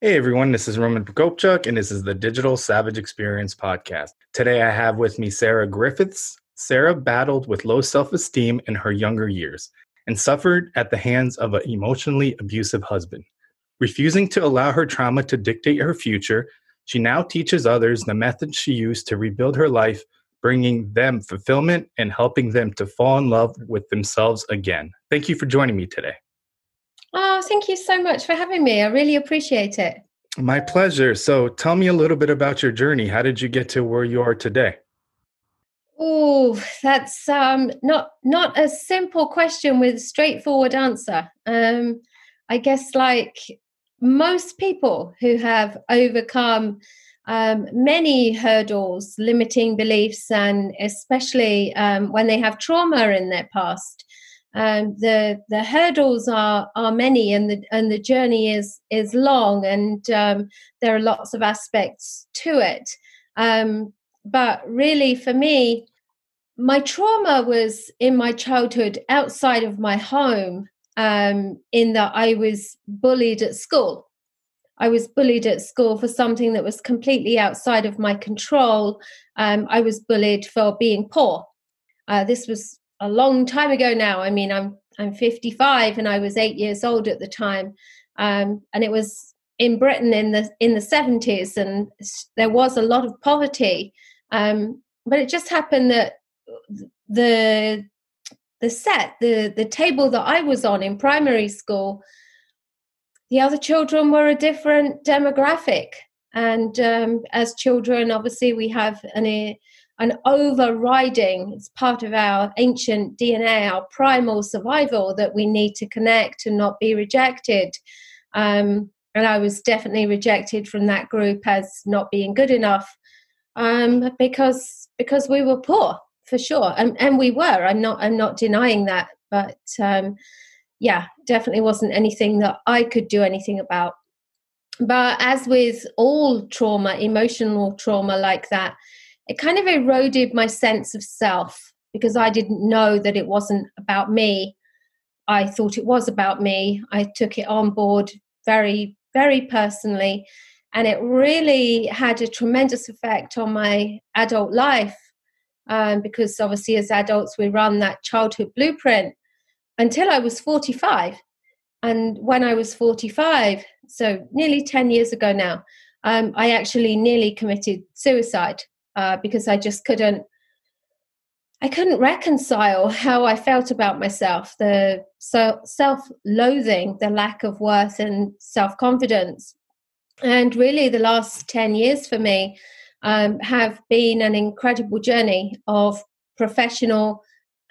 Hey everyone, this is Roman Prokopchuk, and this is the Digital Savage Experience podcast. Today I have with me Sarah Griffiths. Sarah battled with low self esteem in her younger years and suffered at the hands of an emotionally abusive husband. Refusing to allow her trauma to dictate her future, she now teaches others the methods she used to rebuild her life, bringing them fulfillment and helping them to fall in love with themselves again. Thank you for joining me today. Oh, thank you so much for having me. I really appreciate it. My pleasure. So, tell me a little bit about your journey. How did you get to where you are today? Oh, that's um, not not a simple question with a straightforward answer. Um, I guess, like most people who have overcome um, many hurdles, limiting beliefs, and especially um, when they have trauma in their past, um, the the hurdles are are many and the and the journey is is long and um, there are lots of aspects to it. Um, but really for me my trauma was in my childhood outside of my home um, in that I was bullied at school. I was bullied at school for something that was completely outside of my control. Um, I was bullied for being poor. Uh, this was a long time ago now. I mean, I'm I'm 55 and I was eight years old at the time, um, and it was in Britain in the in the 70s, and there was a lot of poverty. Um, but it just happened that the the set the the table that I was on in primary school, the other children were a different demographic, and um, as children, obviously, we have an an overriding, it's part of our ancient DNA, our primal survival that we need to connect and not be rejected. Um, and I was definitely rejected from that group as not being good enough um, because because we were poor for sure, and and we were. I'm not I'm not denying that, but um, yeah, definitely wasn't anything that I could do anything about. But as with all trauma, emotional trauma like that, it kind of eroded my sense of self because I didn't know that it wasn't about me. I thought it was about me. I took it on board very, very personally. And it really had a tremendous effect on my adult life um, because obviously, as adults, we run that childhood blueprint until I was 45. And when I was 45, so nearly 10 years ago now, um, I actually nearly committed suicide uh, because I just couldn't. I couldn't reconcile how I felt about myself, the so self-loathing, the lack of worth and self-confidence, and really the last ten years for me um, have been an incredible journey of professional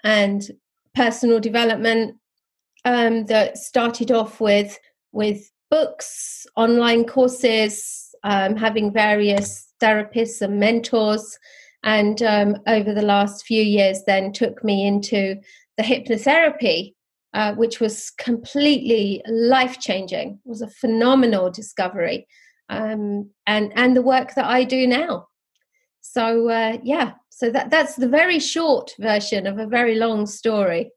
and personal development um, that started off with with books, online courses, um, having various therapists and mentors. And um, over the last few years, then took me into the hypnotherapy, uh, which was completely life changing. It was a phenomenal discovery, um, and and the work that I do now. So uh, yeah, so that that's the very short version of a very long story.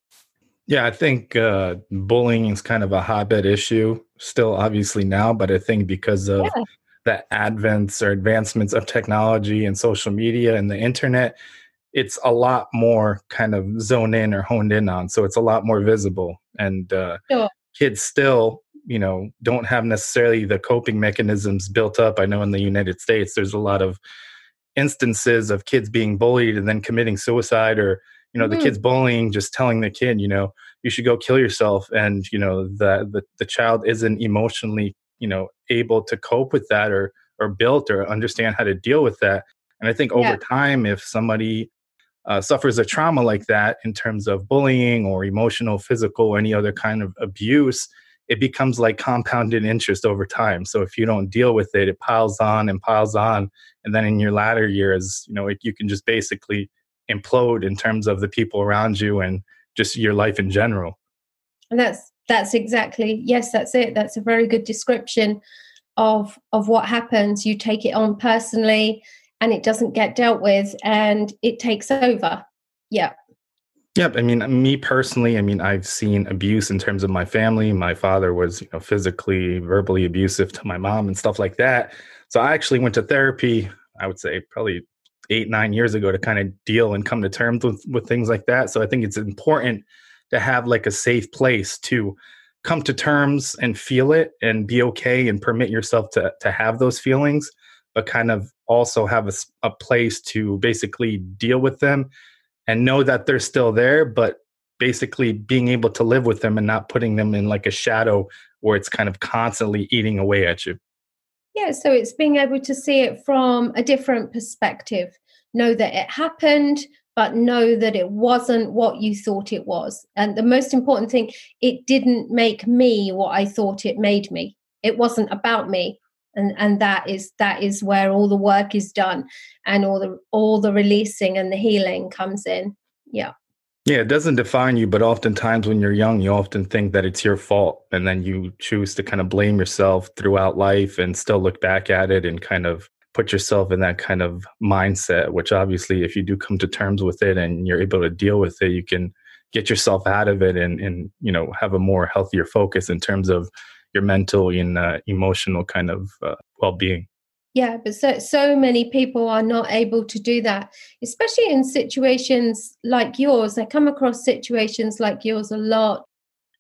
Yeah, I think uh, bullying is kind of a hotbed issue still, obviously now, but I think because of yeah the advents or advancements of technology and social media and the internet, it's a lot more kind of zoned in or honed in on. So it's a lot more visible. And uh, sure. kids still, you know, don't have necessarily the coping mechanisms built up. I know in the United States, there's a lot of instances of kids being bullied and then committing suicide or you know mm-hmm. the kids bullying just telling the kid you know you should go kill yourself and you know the the, the child isn't emotionally you know able to cope with that or or built or understand how to deal with that and i think over yeah. time if somebody uh, suffers a trauma like that in terms of bullying or emotional physical or any other kind of abuse it becomes like compounded interest over time. So if you don't deal with it, it piles on and piles on. And then in your latter years, you know, it, you can just basically implode in terms of the people around you and just your life in general. And that's that's exactly yes, that's it. That's a very good description of of what happens. You take it on personally and it doesn't get dealt with and it takes over. Yeah. Yep. I mean, me personally, I mean, I've seen abuse in terms of my family. My father was, you know, physically, verbally abusive to my mom and stuff like that. So I actually went to therapy, I would say probably eight, nine years ago to kind of deal and come to terms with, with things like that. So I think it's important to have like a safe place to come to terms and feel it and be okay and permit yourself to, to have those feelings, but kind of also have a, a place to basically deal with them and know that they're still there, but basically being able to live with them and not putting them in like a shadow where it's kind of constantly eating away at you. Yeah, so it's being able to see it from a different perspective. Know that it happened, but know that it wasn't what you thought it was. And the most important thing, it didn't make me what I thought it made me. It wasn't about me and and that is that is where all the work is done and all the all the releasing and the healing comes in yeah yeah it doesn't define you but oftentimes when you're young you often think that it's your fault and then you choose to kind of blame yourself throughout life and still look back at it and kind of put yourself in that kind of mindset which obviously if you do come to terms with it and you're able to deal with it you can get yourself out of it and and you know have a more healthier focus in terms of your mental and uh, emotional kind of uh, well-being. Yeah but so so many people are not able to do that especially in situations like yours. I come across situations like yours a lot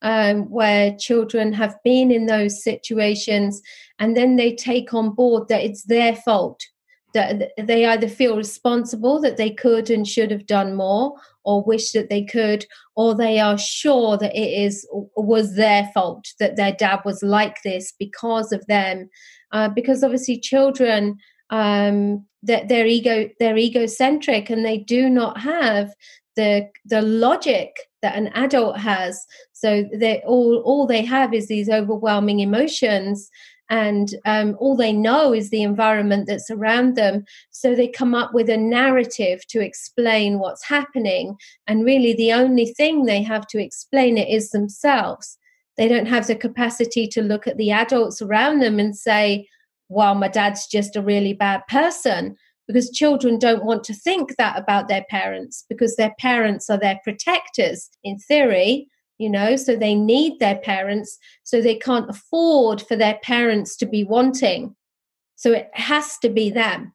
um, where children have been in those situations and then they take on board that it's their fault that they either feel responsible that they could and should have done more or wish that they could or they are sure that it is was their fault that their dad was like this because of them. Uh, because obviously children um, that they're ego they're egocentric and they do not have the the logic that an adult has so they all all they have is these overwhelming emotions and um, all they know is the environment that's around them. So they come up with a narrative to explain what's happening. And really, the only thing they have to explain it is themselves. They don't have the capacity to look at the adults around them and say, well, my dad's just a really bad person. Because children don't want to think that about their parents because their parents are their protectors in theory you know so they need their parents so they can't afford for their parents to be wanting. So it has to be them.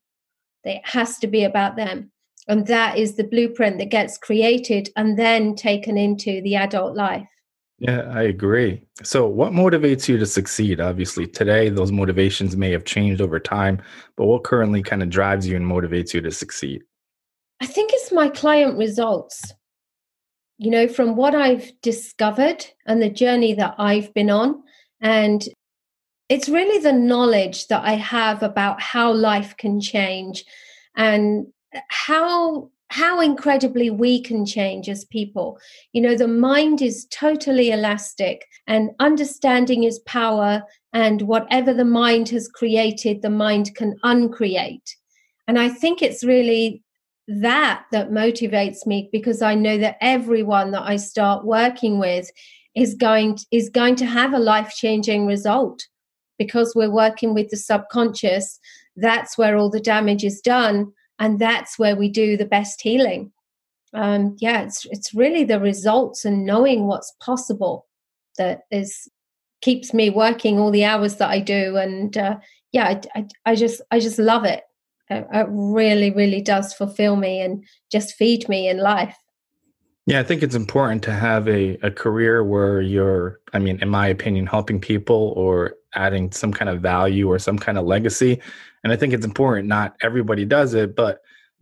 It has to be about them. And that is the blueprint that gets created and then taken into the adult life. Yeah i agree. So what motivates you to succeed? Obviously today those motivations may have changed over time but what currently kind of drives you and motivates you to succeed? I think it's my client results you know, from what I've discovered and the journey that I've been on. And it's really the knowledge that I have about how life can change and how how incredibly we can change as people. You know, the mind is totally elastic and understanding is power and whatever the mind has created, the mind can uncreate. And I think it's really that that motivates me because I know that everyone that I start working with is going to, is going to have a life changing result. Because we're working with the subconscious that's where all the damage is done and that's where we do the best healing. Um yeah it's it's really the results and knowing what's possible that is keeps me working all the hours that I do and uh, yeah I, I, I just I just love it it really really does fulfill me and just feed me in life. Yeah i think it's important to have a, a career where you're i mean in my opinion helping people or adding some kind of value or some kind of legacy. And i think it's important not everybody does it but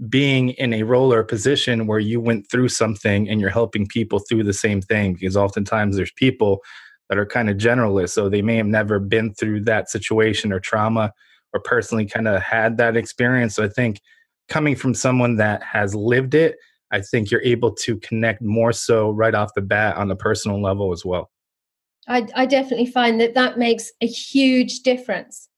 being in a role or position where you went through something and you're helping people through the same thing because oftentimes there's people that are kind of generalists so they may have never been through that situation or trauma or personally kind of had that experience. So I think coming from someone that has lived it, I think you're able to connect more so right off the bat on the personal level as well. I, I definitely find that that makes a huge difference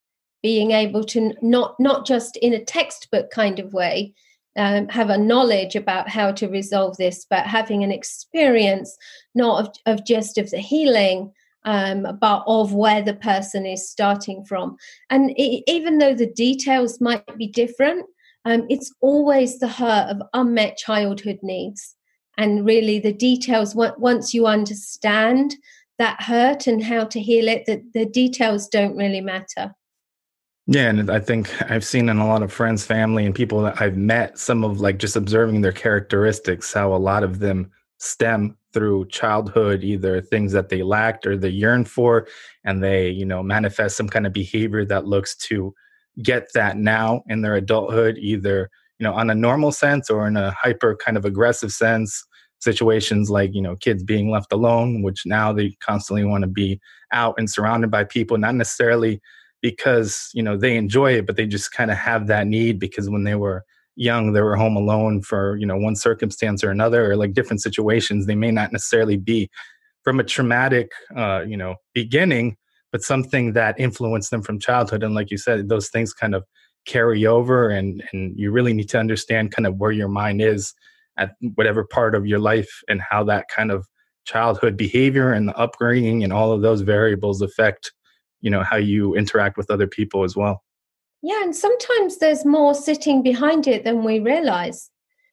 being able to not not just in a textbook kind of way um, have a knowledge about how to resolve this but having an experience not of, of just of the healing um, but of where the person is starting from. And it, even though the details might be different um, it's always the hurt of unmet childhood needs. And really the details once you understand that hurt and how to heal it the, the details don't really matter. Yeah and i think i've seen in a lot of friends family and people that i've met some of like just observing their characteristics how a lot of them stem through childhood either things that they lacked or they yearn for and they you know manifest some kind of behavior that looks to get that now in their adulthood either you know on a normal sense or in a hyper kind of aggressive sense. Situations like you know kids being left alone which now they constantly want to be out and surrounded by people not necessarily because you know they enjoy it but they just kind of have that need because when they were young they were home alone for you know one circumstance or another or like different situations. They may not necessarily be from a traumatic uh you know beginning but something that influenced them from childhood. And like you said those things kind of carry over and and you really need to understand kind of where your mind is at whatever part of your life and how that kind of childhood behavior and the upbringing and all of those variables affect you know how you interact with other people as well yeah and sometimes there's more sitting behind it than we realize.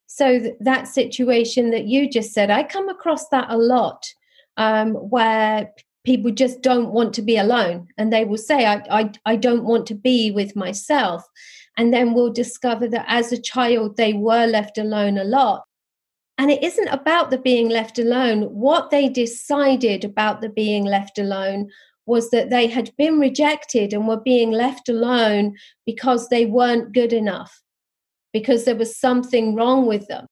So th- that situation that you just said i come across that a lot um, where people just don't want to be alone and they will say I, I, I don't want to be with myself. And then we'll discover that as a child they were left alone a lot. And it isn't about the being left alone. What they decided about the being left alone was that they had been rejected and were being left alone because they weren't good enough because there was something wrong with them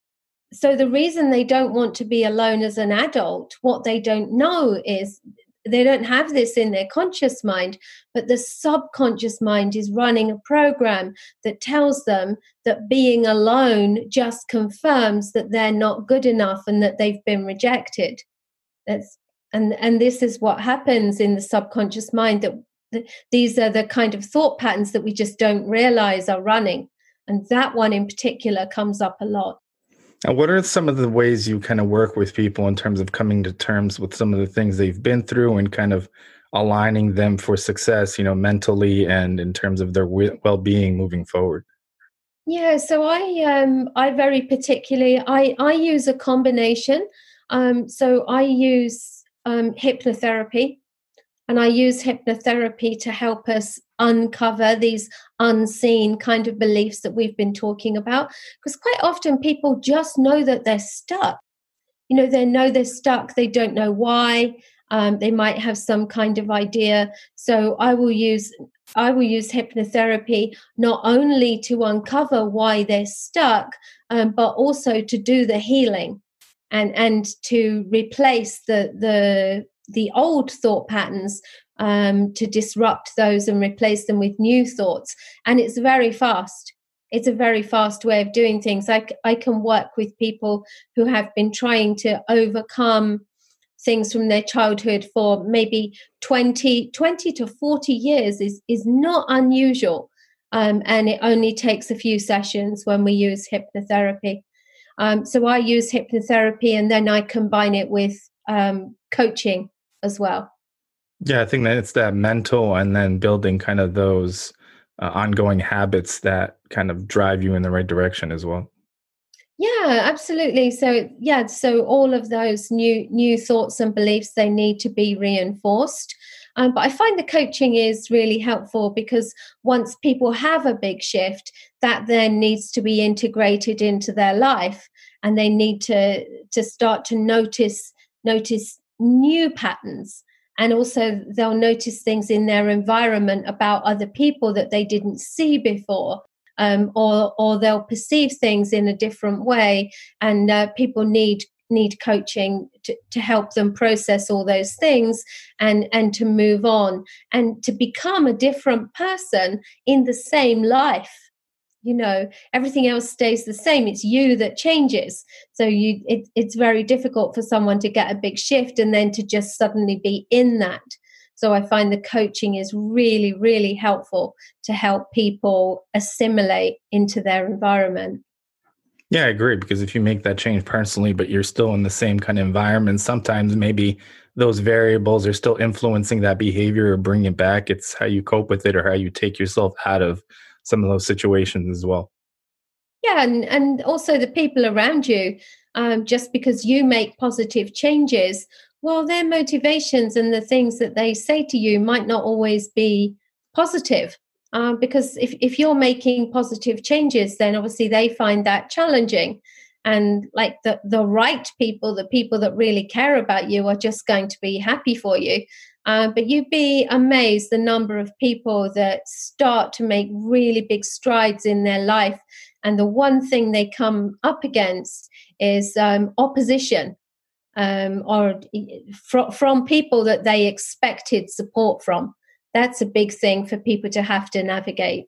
so the reason they don't want to be alone as an adult what they don't know is they don't have this in their conscious mind, but the subconscious mind is running a program that tells them that being alone just confirms that they're not good enough and that they've been rejected. That's and and this is what happens in the subconscious mind that these are the kind of thought patterns that we just don't realize are running and that one in particular comes up a lot now, what are some of the ways you kind of work with people in terms of coming to terms with some of the things they've been through and kind of aligning them for success, you know, mentally and in terms of their well-being moving forward? Yeah, so I um I very particularly I I use a combination. Um so I use um hypnotherapy and I use hypnotherapy to help us uncover these unseen kind of beliefs that we've been talking about. Because quite often people just know that they're stuck. You know, they know they're stuck, they don't know why. Um, they might have some kind of idea. So I will use I will use hypnotherapy not only to uncover why they're stuck, um, but also to do the healing and and to replace the the the old thought patterns um, to disrupt those and replace them with new thoughts. And it's very fast. It's a very fast way of doing things. I, I can work with people who have been trying to overcome things from their childhood for maybe 20, 20 to 40 years is, is not unusual. Um, and it only takes a few sessions when we use hypnotherapy. Um, so I use hypnotherapy and then I combine it with um, coaching as well. Yeah, I think that it's that mental and then building kind of those uh, ongoing habits that kind of drive you in the right direction as well. Yeah, absolutely. So yeah, so all of those new new thoughts and beliefs they need to be reinforced. Um, but I find the coaching is really helpful because once people have a big shift, that then needs to be integrated into their life, and they need to to start to notice notice new patterns. And also they'll notice things in their environment about other people that they didn't see before um, or or they'll perceive things in a different way. And uh, people need need coaching to, to help them process all those things and and to move on and to become a different person in the same life. You know everything else stays the same. It's you that changes. So you it, it's very difficult for someone to get a big shift and then to just suddenly be in that. So i find the coaching is really really helpful to help people assimilate into their environment yeah, I agree. Because if you make that change personally, but you're still in the same kind of environment, sometimes maybe those variables are still influencing that behavior or bring it back. It's how you cope with it or how you take yourself out of some of those situations as well. Yeah, and, and also the people around you, um, just because you make positive changes, well, their motivations and the things that they say to you might not always be positive. Um, because if, if you're making positive changes, then obviously they find that challenging. And like the, the right people, the people that really care about you, are just going to be happy for you. Uh, but you'd be amazed the number of people that start to make really big strides in their life. And the one thing they come up against is um, opposition um, or fr- from people that they expected support from. That's a big thing for people to have to navigate.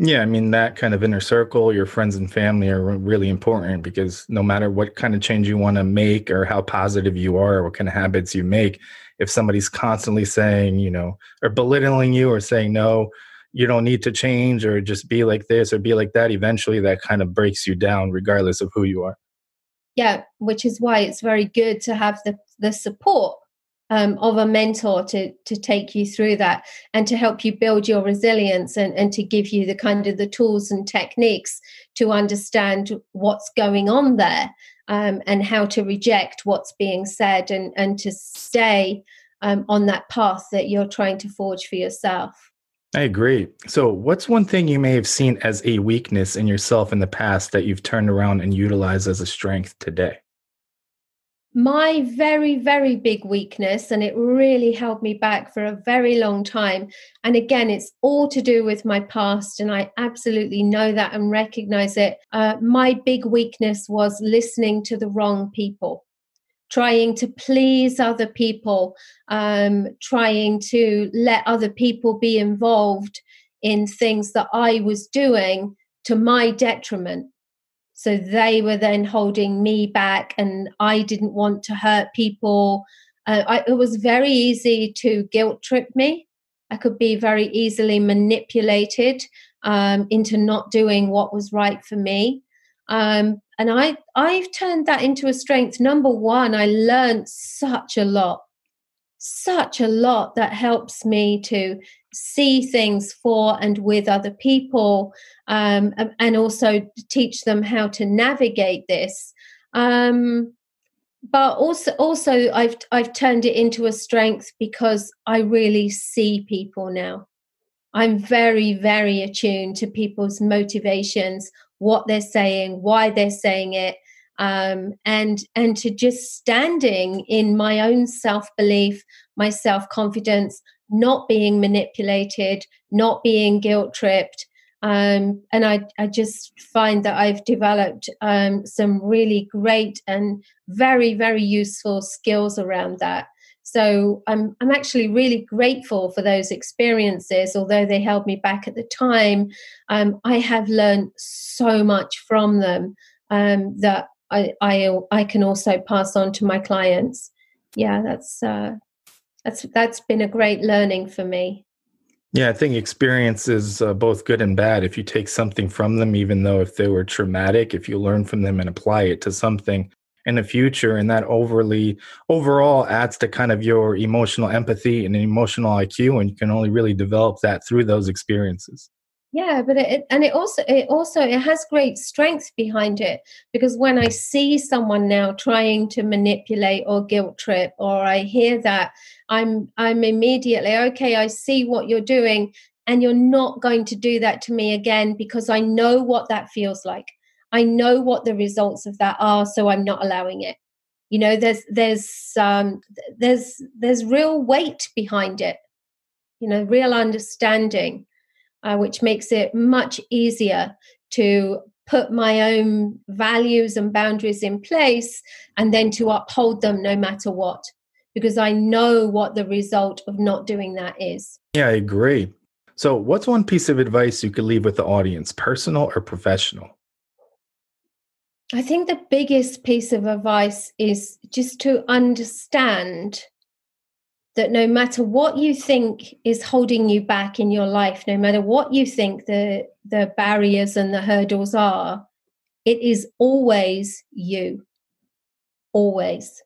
Yeah, I mean, that kind of inner circle, your friends and family are really important because no matter what kind of change you want to make or how positive you are or what kind of habits you make, if somebody's constantly saying, you know, or belittling you or saying, no, you don't need to change or just be like this or be like that, eventually that kind of breaks you down regardless of who you are. Yeah, which is why it's very good to have the, the support um, of a mentor to to take you through that and to help you build your resilience and, and to give you the kind of the tools and techniques to understand what's going on there um, and how to reject what's being said and and to stay um, on that path that you're trying to forge for yourself. I agree. So, what's one thing you may have seen as a weakness in yourself in the past that you've turned around and utilized as a strength today? My very very big weakness and it really held me back for a very long time. And again it's all to do with my past and i absolutely know that and recognize it. Uh, my big weakness was listening to the wrong people trying to please other people um, trying to let other people be involved in things that i was doing to my detriment so they were then holding me back, and I didn't want to hurt people. Uh, I, it was very easy to guilt trip me. I could be very easily manipulated um, into not doing what was right for me. Um, and I, I've turned that into a strength. Number one, I learned such a lot, such a lot that helps me to see things for and with other people um, and also teach them how to navigate this um, but also also I've I've turned it into a strength because I really see people now. I'm very very attuned to people's motivations, what they're saying, why they're saying it, um, and and to just standing in my own self belief, my self confidence, not being manipulated, not being guilt tripped. Um, and I, I just find that I've developed um, some really great and very, very useful skills around that. So I'm, I'm actually really grateful for those experiences, although they held me back at the time. Um, I have learned so much from them um, that I, I, can also pass on to my clients. Yeah, that's uh, that's that's been a great learning for me yeah i think experience is uh, both good and bad if you take something from them even though if they were traumatic if you learn from them and apply it to something in the future and that overly overall adds to kind of your emotional empathy and emotional iq and you can only really develop that through those experiences yeah but it and it also it also it has great strength behind it because when i see someone now trying to manipulate or guilt trip or i hear that i'm i'm immediately okay i see what you're doing and you're not going to do that to me again because i know what that feels like. I know what the results of that are so i'm not allowing it. You know there's there's um there's there's real weight behind it. You know real understanding uh, which makes it much easier to put my own values and boundaries in place and then to uphold them no matter what because I know what the result of not doing that is. Yeah, I agree. So, what's one piece of advice you could leave with the audience, personal or professional? I think the biggest piece of advice is just to understand that no matter what you think is holding you back in your life, no matter what you think the, the barriers and the hurdles are, it is always you. Always.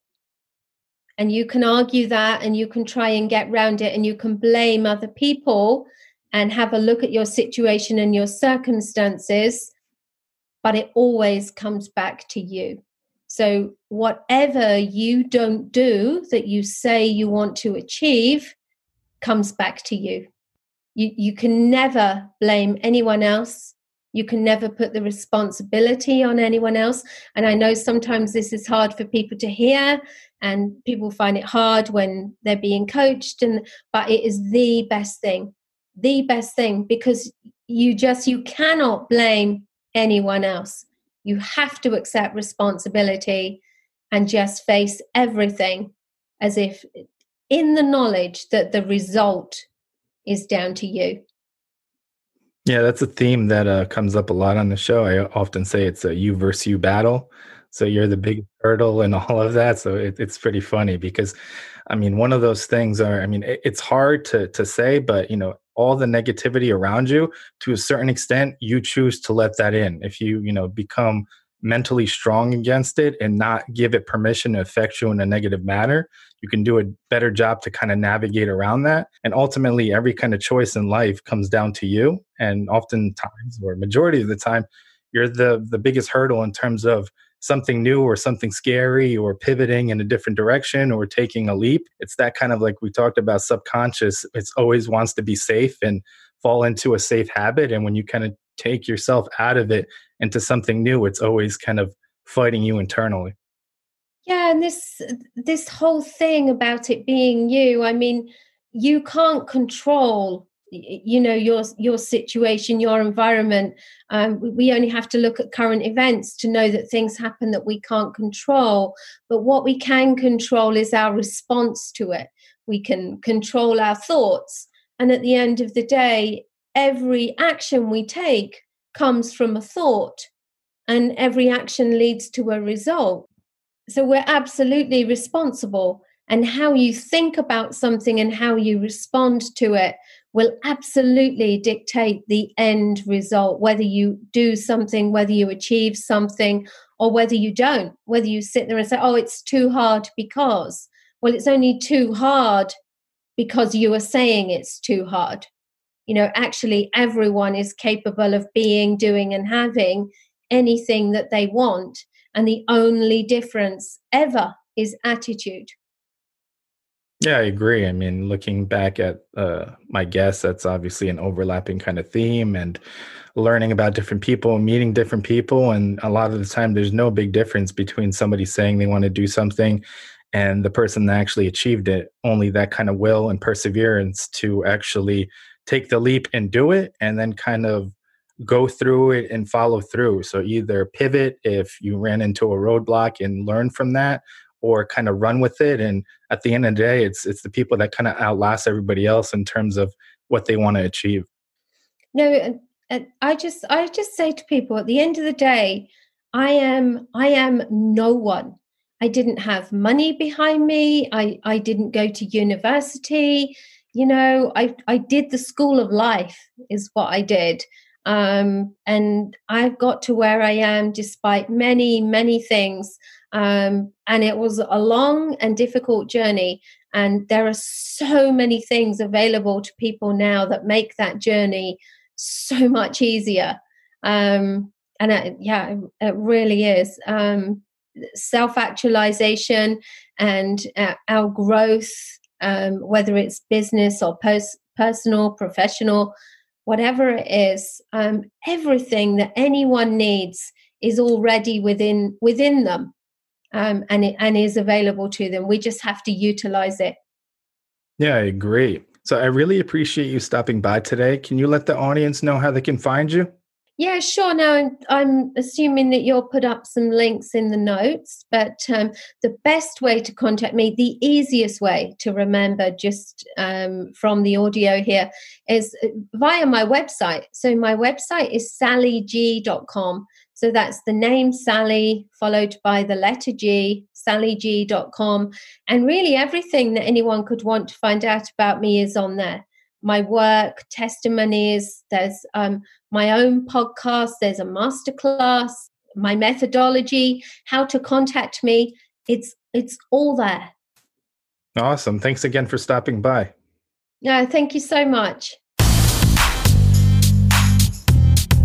And you can argue that and you can try and get around it and you can blame other people and have a look at your situation and your circumstances, but it always comes back to you. So, whatever you don't do that you say you want to achieve comes back to you. You, you can never blame anyone else. You can never put the responsibility on anyone else. And I know sometimes this is hard for people to hear, and people find it hard when they're being coached. And but it is the best thing, the best thing because you just you cannot blame anyone else you have to accept responsibility and just face everything as if in the knowledge that the result is down to you. Yeah, that's a theme that uh, comes up a lot on the show. I often say it's a you versus you battle. So you're the big turtle and all of that. So it, it's pretty funny because, I mean, one of those things are, I mean, it, it's hard to to say, but you know, all the negativity around you to a certain extent you choose to let that in. If you you know become mentally strong against it and not give it permission to affect you in a negative manner you can do a better job to kind of navigate around that. And ultimately every kind of choice in life comes down to you. And oftentimes or majority of the time you're the the biggest hurdle in terms of something new or something scary or pivoting in a different direction or taking a leap. It's that kind of like we talked about subconscious. It's always wants to be safe and fall into a safe habit. And when you kind of take yourself out of it into something new, it's always kind of fighting you internally. Yeah, and this this whole thing about it being you, I mean, you can't control you know your your situation your environment um, we only have to look at current events to know that things happen that we can't control. But what we can control is our response to it. We can control our thoughts. And at the end of the day every action we take comes from a thought and every action leads to a result. So we're absolutely responsible and how you think about something and how you respond to it will absolutely dictate the end result, whether you do something, whether you achieve something, or whether you don't, whether you sit there and say, oh, it's too hard because. Well, it's only too hard because you are saying it's too hard. You know, actually, everyone is capable of being, doing, and having anything that they want. And the only difference ever is attitude. Yeah, I agree. I mean, looking back at uh, my guess, that's obviously an overlapping kind of theme and learning about different people, meeting different people. And a lot of the time, there's no big difference between somebody saying they want to do something and the person that actually achieved it. Only that kind of will and perseverance to actually take the leap and do it and then kind of go through it and follow through. So either pivot if you ran into a roadblock and learn from that, or kind of run with it and at the end of the day it's it's the people that kind of outlast everybody else in terms of what they want to achieve. No i just i just say to people at the end of the day i am i am no one. I didn't have money behind me. I i didn't go to university. You know i i did the school of life is what i did. Um, and i've got to where i am despite many many things um, and it was a long and difficult journey. And there are so many things available to people now that make that journey so much easier. Um, and it, yeah, it really is. Um, Self actualization and uh, our growth, um, whether it's business or pers- personal, professional, whatever it is, um, everything that anyone needs is already within within them um, and it, and is available to them. We just have to utilize it. Yeah, I agree. So I really appreciate you stopping by today. Can you let the audience know how they can find you? Yeah, sure. Now, I'm, I'm assuming that you'll put up some links in the notes, but um, the best way to contact me, the easiest way to remember just um, from the audio here is uh, via my website. So, my website is sallyg.com. So, that's the name Sally followed by the letter G, sallyg.com. And really, everything that anyone could want to find out about me is on there my work, testimonies. There's um, my own podcast. There's a masterclass. My methodology, how to contact me. It's it's all there. Awesome. Thanks again for stopping by. Yeah, thank you so much.